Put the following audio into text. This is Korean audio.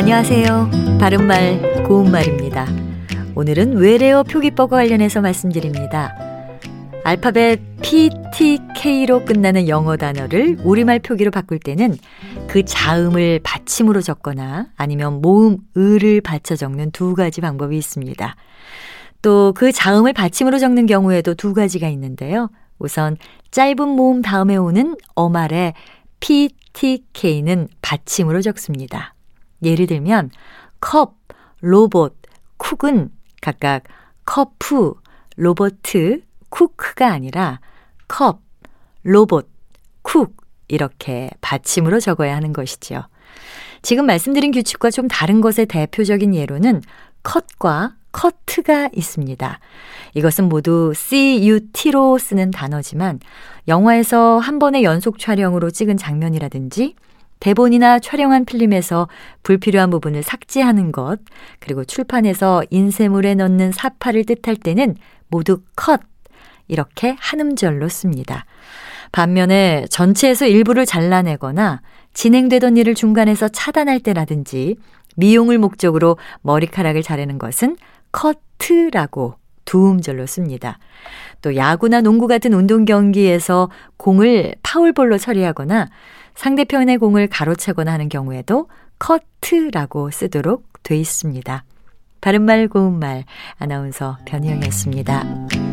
안녕하세요. 바른말 고운말입니다. 오늘은 외래어 표기법과 관련해서 말씀드립니다. 알파벳 PTK로 끝나는 영어 단어를 우리말 표기로 바꿀 때는 그 자음을 받침으로 적거나 아니면 모음 을을 받쳐 적는 두 가지 방법이 있습니다. 또 그 자음을 받침으로 적는 경우에도 두 가지가 있는데요. 우선 짧은 모음 다음에 오는 어말에 PTK는 받침으로 적습니다. 예를 들면 컵, 로봇, 쿡은 각각 커프, 로버트, 쿠크가 아니라 컵, 로봇, 쿡 이렇게 받침으로 적어야 하는 것이지요. 지금 말씀드린 규칙과 좀 다른 것의 대표적인 예로는 컷과 커트가 있습니다. 이것은 모두 CUT로 쓰는 단어지만 영화에서 한 번의 연속 촬영으로 찍은 장면이라든지 대본이나 촬영한 필름에서 불필요한 부분을 삭제하는 것, 그리고 출판해서 인쇄물에 넣는 사파를 뜻할 때는 모두 컷, 이렇게 한 음절로 씁니다. 반면에 전체에서 일부를 잘라내거나 진행되던 일을 중간에서 차단할 때라든지 미용을 목적으로 머리카락을 자르는 것은 커트라고 두 음절로 씁니다. 또 야구나 농구 같은 운동 경기에서 공을 파울볼로 처리하거나 상대편의 공을 가로채거나 하는 경우에도 커트라고 쓰도록 돼 있습니다. 바른말 고운말 아나운서 변희영이었습니다.